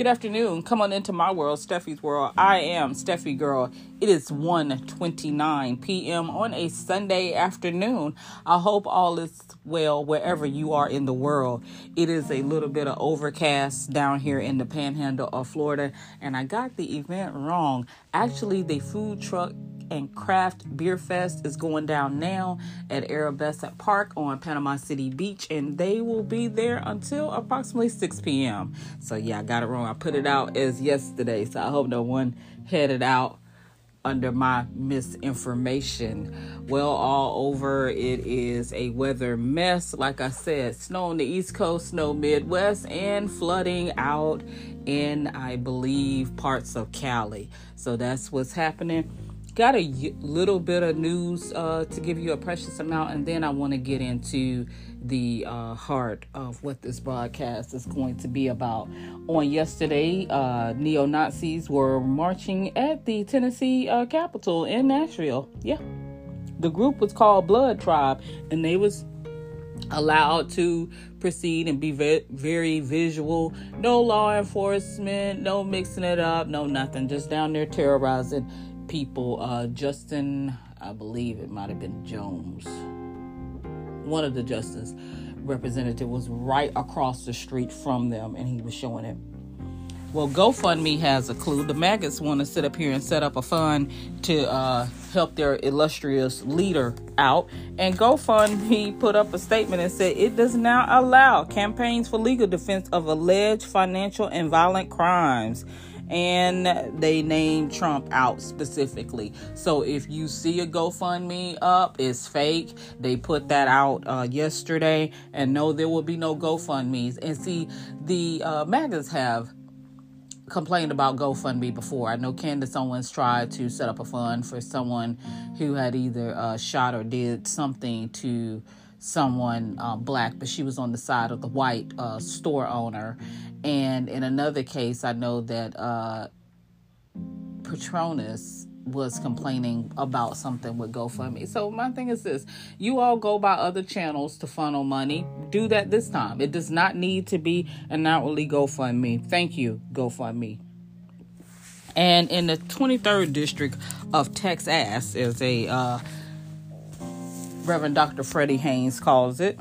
Good afternoon. Come on into my world, Steffi's world. I am Steffi Girl. It is 1:29 p.m. on a Sunday afternoon. I hope all is well wherever you are in the world. It is a little bit of overcast down here in the panhandle of Florida, and I got the event wrong. Actually, the food truck and Craft Beer Fest is going down now at Aaron Bessant Park on Panama City Beach, and they will be there until approximately 6 p.m. So, yeah, I got it wrong. I put it out as yesterday, so I hope no one headed out under my misinformation. Well, all over it is a weather mess. Like I said, snow on the East Coast, snow Midwest, and flooding out in, I believe, parts of Cali. So that's what's happening got a little bit of news uh, to give you a precious amount, and then I want to get into the uh, heart of what this broadcast is going to be about. On yesterday, uh, neo Nazis were marching at the Tennessee uh, Capitol in Nashville. Yeah, the group was called Blood Tribe, and they was allowed to proceed and be ve- very visual. No law enforcement, no mixing it up, no nothing. Just down there terrorizing people. Uh, Justin, I believe it might have been Jones, one of the Justice representative was right across the street from them, and he was showing it. Well, GoFundMe has a clue. The maggots want to sit up here and set up a fund to uh, help their illustrious leader out. And GoFundMe put up a statement and said it does not allow campaigns for legal defense of alleged financial and violent crimes and they name Trump out specifically. So if you see a GoFundMe up, it's fake. They put that out uh, yesterday, and no, there will be no GoFundMe's. And see, the uh, MAGAs have complained about GoFundMe before. I know Candace Owens tried to set up a fund for someone who had either uh, shot or did something to someone uh, black, but she was on the side of the white uh, store owner. And in another case, I know that uh, Patronus was complaining about something with GoFundMe. So my thing is this: you all go by other channels to funnel money. Do that this time. It does not need to be an outwardly GoFundMe. Thank you, GoFundMe. And in the 23rd district of Texas is a uh, Reverend Dr. Freddie Haynes calls it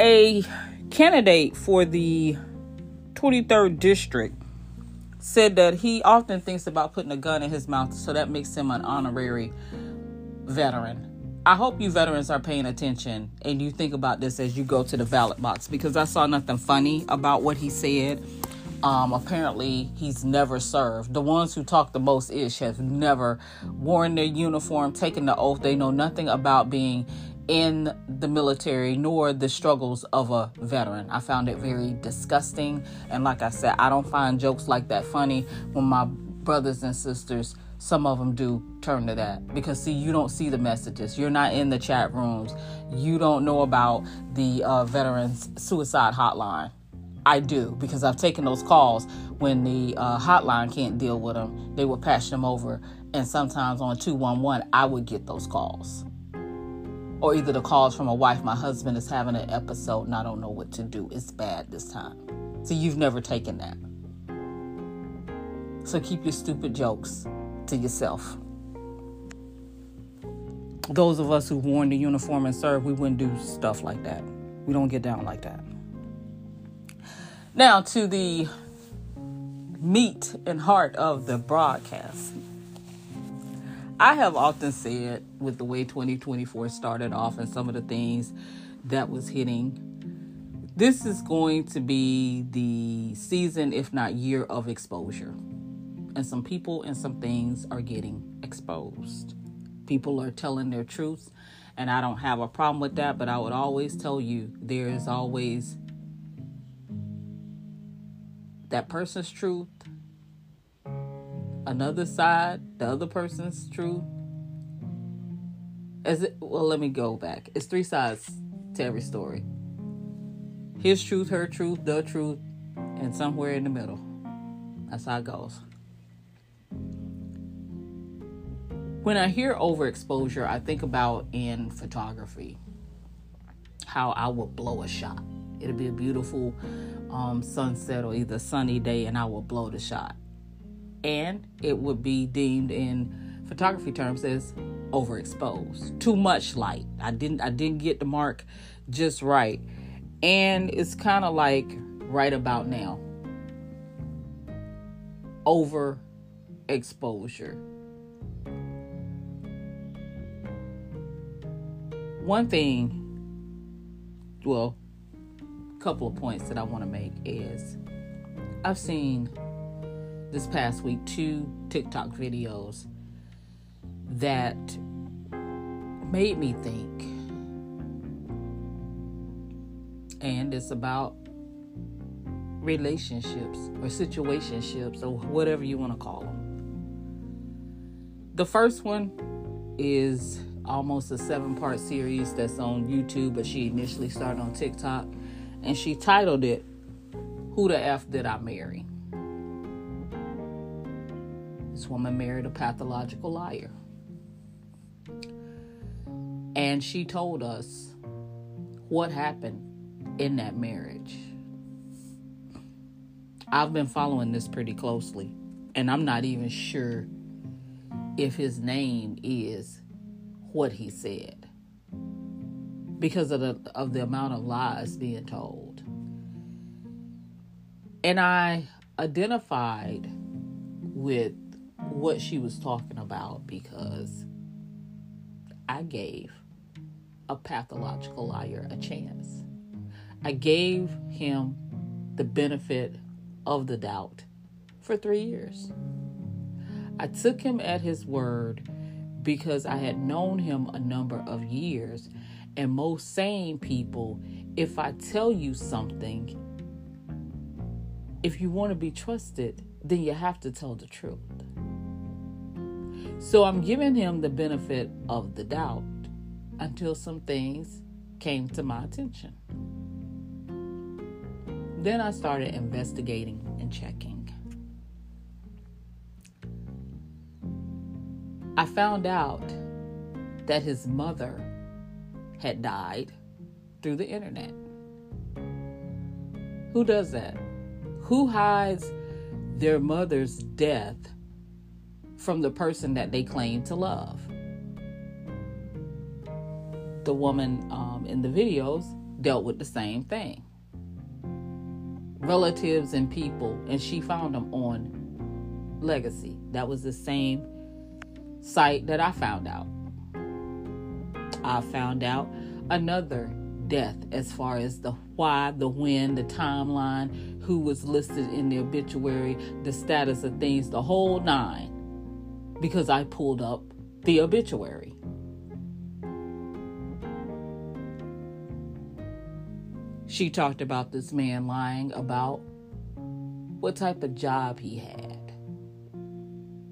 a candidate for the 23rd district said that he often thinks about putting a gun in his mouth, so that makes him an honorary veteran. I hope you veterans are paying attention and you think about this as you go to the ballot box because I saw nothing funny about what he said. Um, apparently, he's never served. The ones who talk the most ish have never worn their uniform, taken the oath. They know nothing about being in the military nor the struggles of a veteran. I found it very disgusting. And like I said, I don't find jokes like that funny when my brothers and sisters, some of them do turn to that. Because, see, you don't see the messages. You're not in the chat rooms. You don't know about the uh, Veterans Suicide Hotline. I do because I've taken those calls when the uh, hotline can't deal with them. They would patch them over. And sometimes on 211, I would get those calls. Or either the calls from a wife. My husband is having an episode and i don't know what to do. It's bad this time. So you've never taken that. So keep your stupid jokes to yourself. Those of us who've worn the uniform and served we wouldn't do stuff like that. We don't get down like that now to the meat and heart of the broadcast I have often said with the way 2024 started off and some of the things that was hitting, this is going to be the season, if not year, of exposure. And some people and some things are getting exposed. People are telling their truths, and I don't have a problem with that, but I would always tell you there is always that person's truth another side, the other person's truth. As it, well, let me go back. It's three sides to every story. His truth, her truth, the truth, and somewhere in the middle. That's how it goes. When I hear overexposure, I think about in photography how I would blow a shot It'll be a beautiful um, sunset or either sunny day, and I will blow the shot. And it would be deemed in photography terms as overexposed, too much light. I didn't I didn't get the mark just right, and it's kind of like right about now. Overexposure. One thing, well, couple of points that I want to make is I've seen this past week two TikTok videos that made me think. And it's about relationships or situationships or whatever you want to call them. The first one is almost a seven part series that's on YouTube, but she initially started on TikTok and she titled it Who the F Did I Marry? This woman married a pathological liar. And she told us what happened in that marriage. I've been following this pretty closely, and I'm not even sure if his name is what he said because of the of the amount of lies being told. And I identified with what she was talking about because I gave a pathological liar a chance. I gave him the benefit of the doubt for three years. I took him at his word because I had known him a number of years and most sane people, if I tell you something, if you want to be trusted, then you have to tell the truth. So I'm giving him the benefit of the doubt until some things came to my attention. Then I started investigating and checking. I found out that his mother had died through the internet. Who does that? Who hides their mother's death from the person that they claim to love? The woman um, in the videos dealt with the same thing. Relatives and people, and she found them on Legacy. That was the same site that I found out. I found out. Another death as far as the why, the when, the timeline, who was listed in the obituary, the status of things, the whole nine, because I pulled up the obituary. She talked about this man lying about what type of job he had,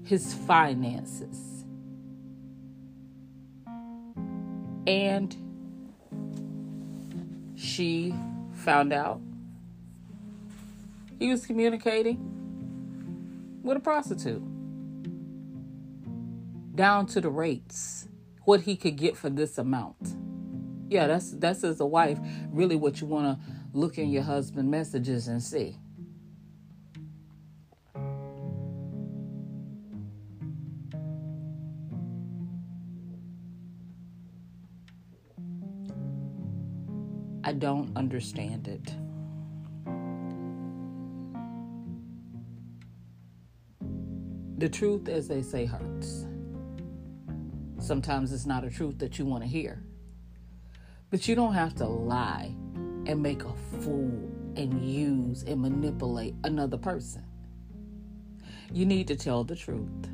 his finances And she found out he was communicating with a prostitute down to the rates what he could get for this amount. Yeah that's that's as a wife really what you want to look in your husband messages and see understand it. The truth, as they say, hurts. Sometimes it's not a truth that you want to hear. But you don't have to lie and make a fool and use and manipulate another person. You need to tell the truth.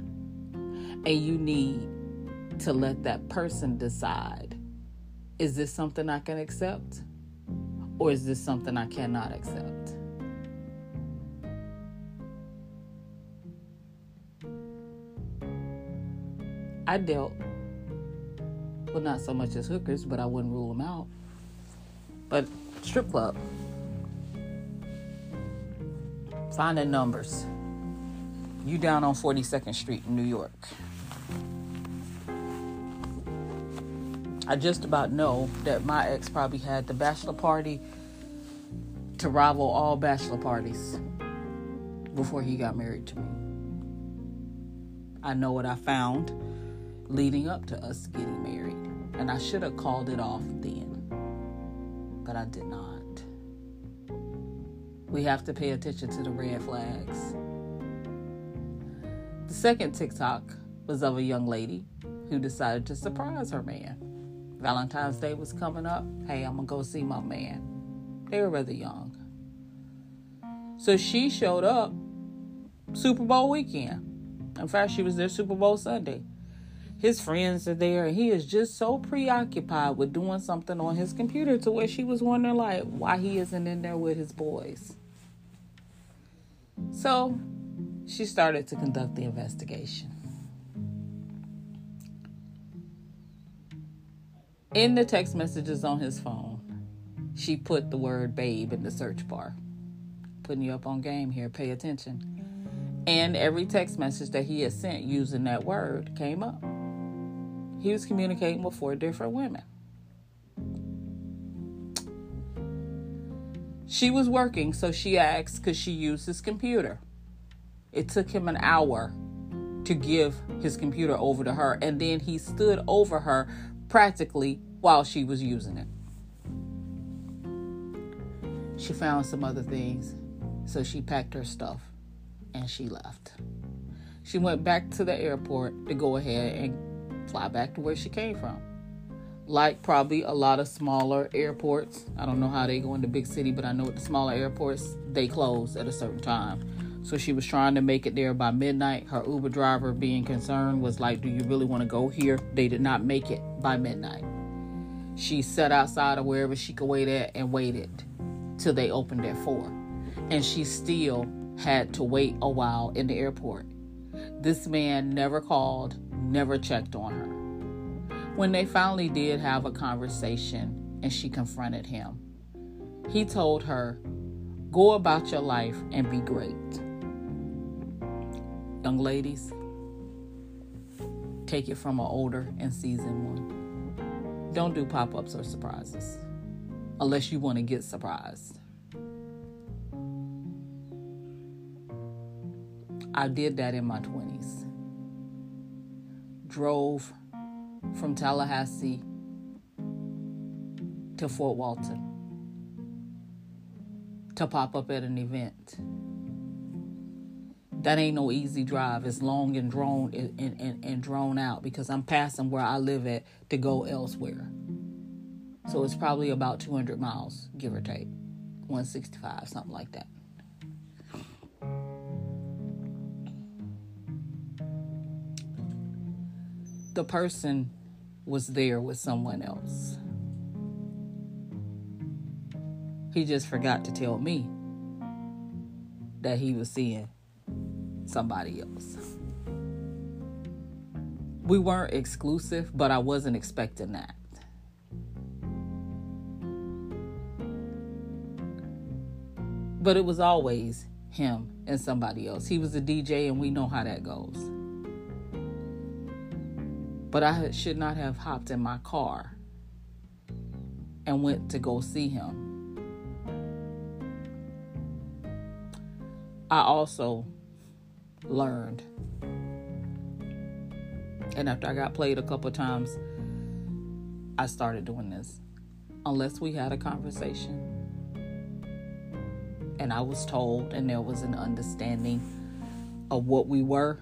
And you need to let that person decide is this something I can accept? Or is this something I cannot accept? I dealt, well, not so much as hookers, but I wouldn't rule them out. But strip club, finding numbers. You down on 42nd Street in New York. I just about know that my ex probably had the bachelor party to rival all bachelor parties before he got married to me. I know what I found leading up to us getting married, and I should have called it off then, but I did not. We have to pay attention to the red flags. The second TikTok was of a young lady who decided to surprise her man. Valentine's Day was coming up. Hey, I'm gonna go see my man. They were rather young. So she showed up Super Bowl weekend. In fact, she was there Super Bowl Sunday. His friends are there, and he is just so preoccupied with doing something on his computer to where she was wondering, like, why he isn't in there with his boys. So she started to conduct the investigation. In the text messages on his phone, she put the word babe in the search bar. Putting you up on game here, pay attention. And every text message that he had sent using that word came up. He was communicating with four different women. She was working, so she asked could she use his computer. It took him an hour to give his computer over to her, and then he stood over her practically while she was using it. She found some other things, so she packed her stuff and she left. She went back to the airport to go ahead and fly back to where she came from. Like probably a lot of smaller airports. I don't know how they go into big city, but I know at the smaller airports they close at a certain time. So she was trying to make it there by midnight. Her Uber driver, being concerned, was like, Do you really want to go here? They did not make it by midnight. She sat outside of wherever she could wait at and waited till they opened at four. And she still had to wait a while in the airport. This man never called, never checked on her. When they finally did have a conversation and she confronted him, he told her, Go about your life and be great. Young ladies, take it from an older and seasoned one. Don't do pop ups or surprises unless you want to get surprised. I did that in my 20s. Drove from Tallahassee to Fort Walton to pop up at an event. That ain't no easy drive. It's long and drawn and, and, and drawn out because I'm passing where I live at to go elsewhere. So it's probably about 200 miles, give or take, 165, something like that. the person was there with someone else. He just forgot to tell me that he was seeing somebody else. We weren't exclusive, but I wasn't expecting that. But it was always him and somebody else. He was a DJ, and we know how that goes. But I should not have hopped in my car and went to go see him. I also learned, and after I got played a couple times, I started doing this. Unless we had a conversation and I was told, and there was an understanding of what we were,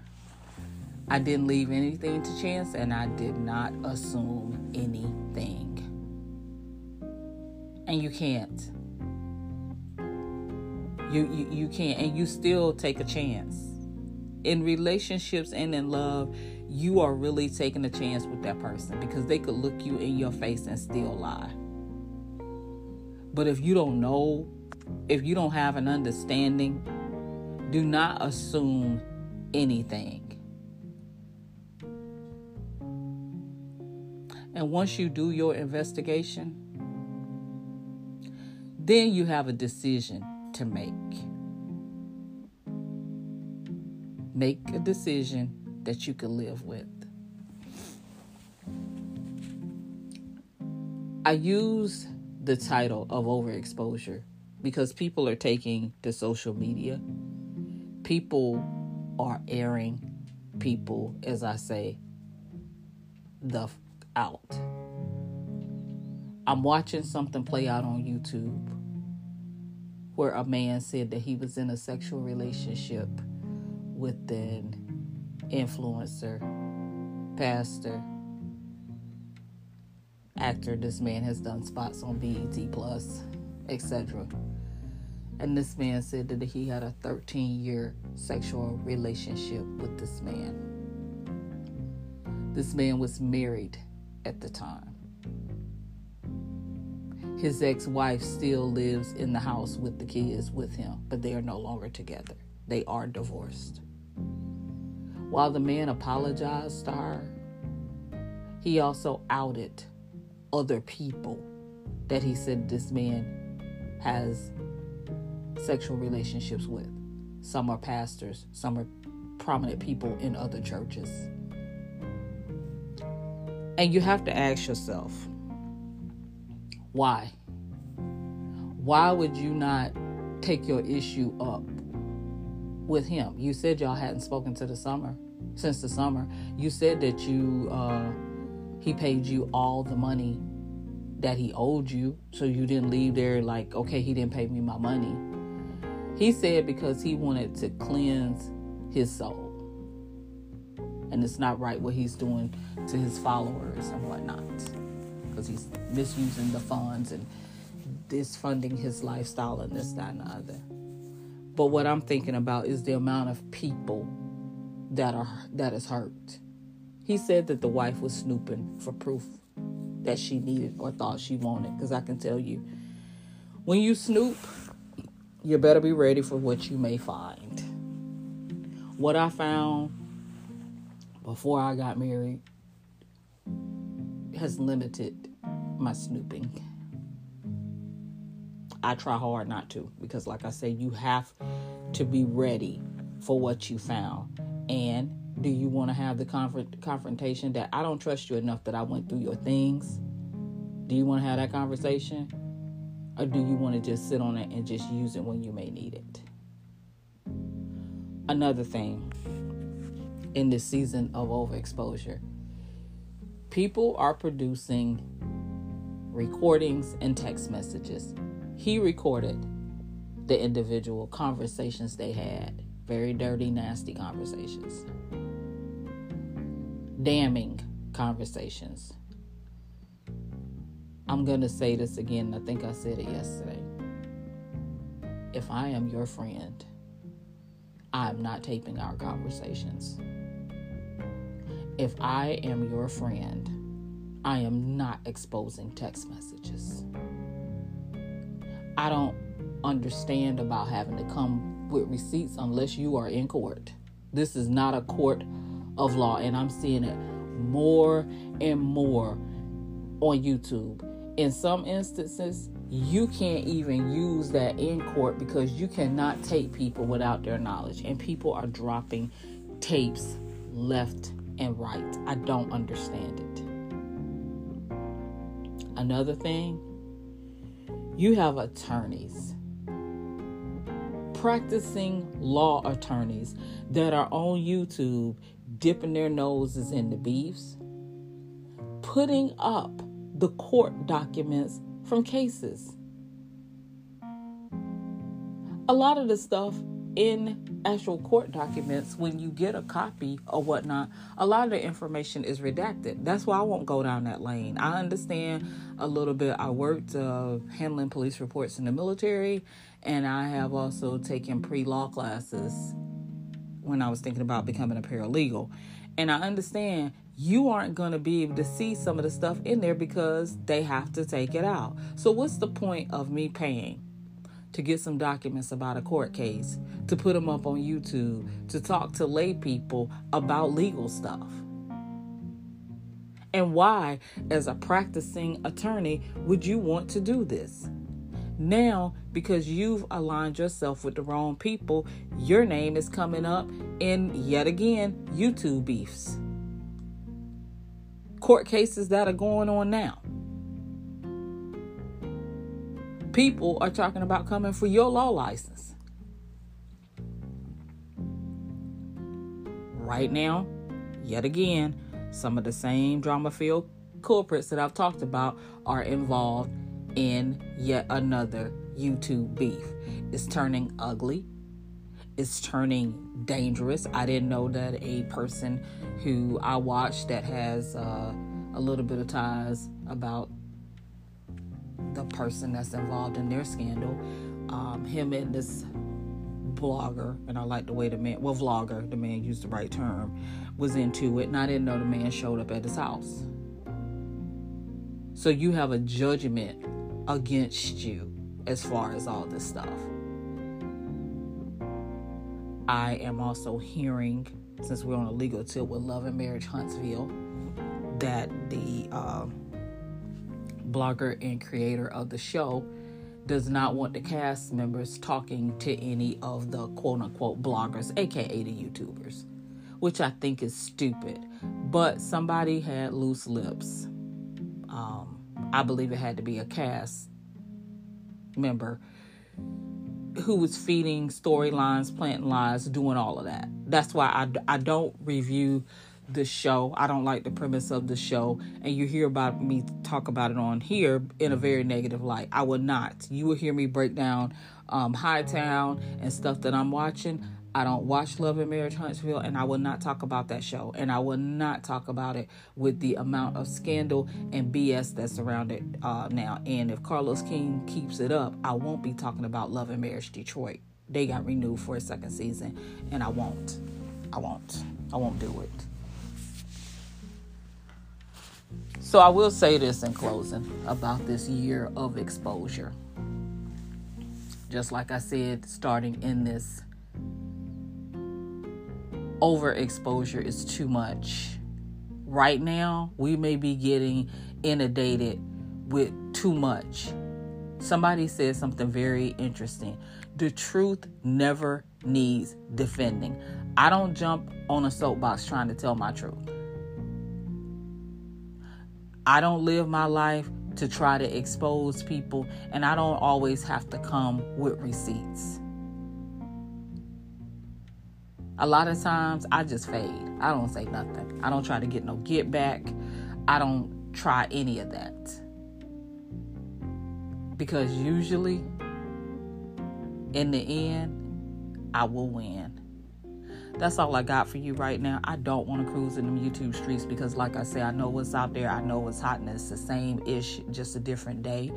I didn't leave anything to chance and I did not assume anything. And you can't. You, you you can't and you still take a chance. In relationships and in love, you are really taking a chance with that person because they could look you in your face and still lie. But if you don't know, if you don't have an understanding, do not assume anything. And once you do your investigation, then you have a decision to make. Make a decision that you can live with. I use the title of overexposure because people are taking to social media. People are airing people, as I say, the f- out. I'm watching something play out on YouTube where a man said that he was in a sexual relationship with an influencer, pastor, actor. This man has done spots on BET Plus, etc. And this man said that he had a 13 year sexual relationship with this man. This man was married at the time. His ex wife still lives in the house with the kids with him, but they are no longer together. They are divorced. While the man apologized to her, he also outed other people that he said this man has sexual relationships with. Some are pastors, some are prominent people in other churches. And you have to ask yourself, why? Why would you not take your issue up with him? You said y'all hadn't spoken to the summer since the summer. You said that you uh, he paid you all the money that he owed you, so you didn't leave there like, okay, he didn't pay me my money. He said because he wanted to cleanse his soul. And it's not right what he's doing to his followers and whatnot. Because he's misusing the funds and disfunding his lifestyle and this, that, and the other. But what I'm thinking about is the amount of people that are that is hurt. He said that the wife was snooping for proof that she needed or thought she wanted. Because I can tell you, when you snoop, you better be ready for what you may find. What I found before I got married has limited my snooping. I try hard not to because, like I said, you have to be ready for what you found. And do you want to have the confront- confrontation that I don't trust you enough that I went through your things? Do you want to have that conversation? Or do you want to just sit on it and just use it when you may need it? Another thing in this season of overexposure, people are producing recordings and text messages. He recorded the individual conversations they had, very dirty, nasty conversations, damning conversations I'm going to say this again. I think I said it yesterday. If I am your friend, I'm not taping our conversations. If I am your friend, I am not exposing text messages. I don't understand about having to come with receipts unless you are in court. This is not a court of law, and I'm seeing it more and more on YouTube in some instances, you can't even use that in court because you cannot tape people without their knowledge. And people are dropping tapes left and right. I don't understand it. Another thing, you have attorneys, practicing law attorneys that are on YouTube dipping their noses in the beefs, putting up the court documents from cases. A lot of the stuff in actual court documents, when you get a copy or whatnot, a lot of the information is redacted. That's why I won't go down that lane. I understand a little bit. I worked uh, handling police reports in the military, and I have also taken pre law classes when I was thinking about becoming a paralegal. And I understand you aren't going to be able to see some of the stuff in there because they have to take it out. So, what's the point of me paying to get some documents about a court case, to put them up on YouTube, to talk to lay people about legal stuff? And why, as a practicing attorney, would you want to do this? Now, because you've aligned yourself with the wrong people, your name is coming up in yet again YouTube beefs court cases that are going on now. People are talking about coming for your law license. Right now, yet again, some of the same drama filled culprits that I've talked about are involved in yet another YouTube beef. It's turning ugly. It's turning dangerous. I didn't know that a person who I watched that has uh, a little bit of ties about the person that's involved in their scandal. Um, him and this blogger, and I like the way the man, well, vlogger, the man used the right term, was into it, and I didn't know the man showed up at his house. So you have a judgment against you as far as all this stuff. I am also hearing, since we're on a legal tip with Love and Marriage Huntsville, that the um, blogger and creator of the show does not want the cast members talking to any of the quote unquote bloggers, aka the YouTubers, which I think is stupid. But somebody had loose lips. Um, I believe it had to be a cast member who was feeding storylines, planting lies, doing all of that. That's why I, I don't review the show. I don't like the premise of the show, and you hear about me talk about it on here in a very negative light. I will not. You will hear me break down um, Hightown and stuff that I'm watching. I don't watch Love and Marriage Huntsville, and I will not talk about that show. And I will not talk about it with the amount of scandal and BS that's around it uh, now. And if Carlos King keeps it up, I won't be talking about Love and Marriage Detroit. They got renewed for a second season, and I won't. I won't. I won't do it. So I will say this in closing about this year of exposure. Just like I said, starting in this overexposure is too much. Right now, we may be getting inundated with too much. Somebody said something very interesting. The truth never needs defending. I don't jump on a soapbox trying to tell my truth. I don't live my life to try to expose people, and I don't always have to come with receipts. A lot of times I just fade. I don't say nothing. I don't try to get no get back. I don't try any of that. Because usually, in the end, I will win. That's all I got for you right now. I don't want to cruise in them YouTube streets because, like I say, I know what's out there. I know what's hot, and it's the same ish, just a different day.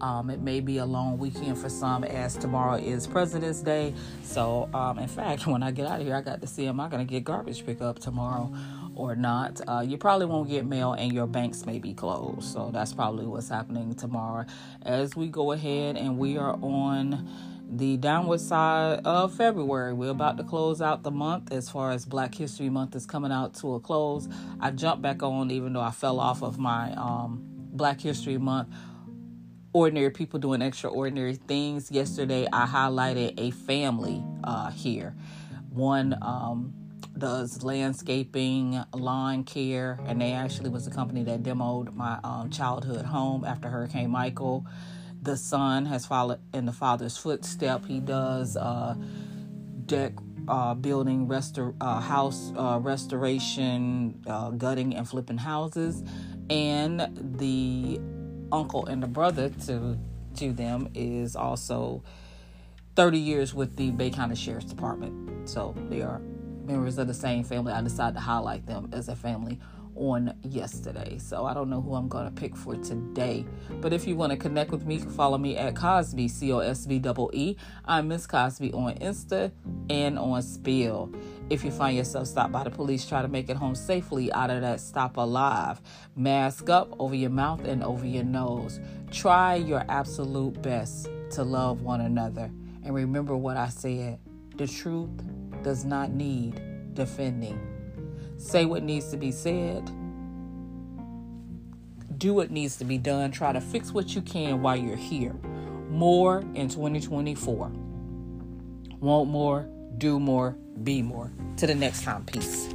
Um, it may be a long weekend for some, as tomorrow is President's Day. So, um, in fact, when I get out of here, I got to see am I going to get garbage pickup tomorrow or not. Uh, you probably won't get mail, and your banks may be closed. So that's probably what's happening tomorrow. As we go ahead, and we are on the downward side of February. We're about to close out the month as far as Black History Month is coming out to a close. I jumped back on even though I fell off of my um, Black History Month. Ordinary people doing extraordinary things. Yesterday, I highlighted a family uh, here. One um, does landscaping, lawn care, and they actually was the company that demoed my um, childhood home after Hurricane Michael the son has followed in the father's footstep. He does uh, deck uh, building, restor- uh, house uh, restoration, uh, gutting and flipping houses, and the uncle and the brother to to them is also 30 years with the Bay County Sheriff's Department. So they are members of the same family. I decided to highlight them as a family on yesterday. So I don't know who I'm going to pick for today. But if you want to connect with me, follow me at Cosby, C O S B E. I'm Miss Cosby on Insta and on Spill. If you find yourself stopped by the police, try to make it home safely out of that stop alive. Mask up over your mouth and over your nose. Try your absolute best to love one another. And remember what I said the truth does not need defending. Say what needs to be said. Do what needs to be done. Try to fix what you can while you're here. More in 2024. Want more, do more, be more. To the next time. Peace.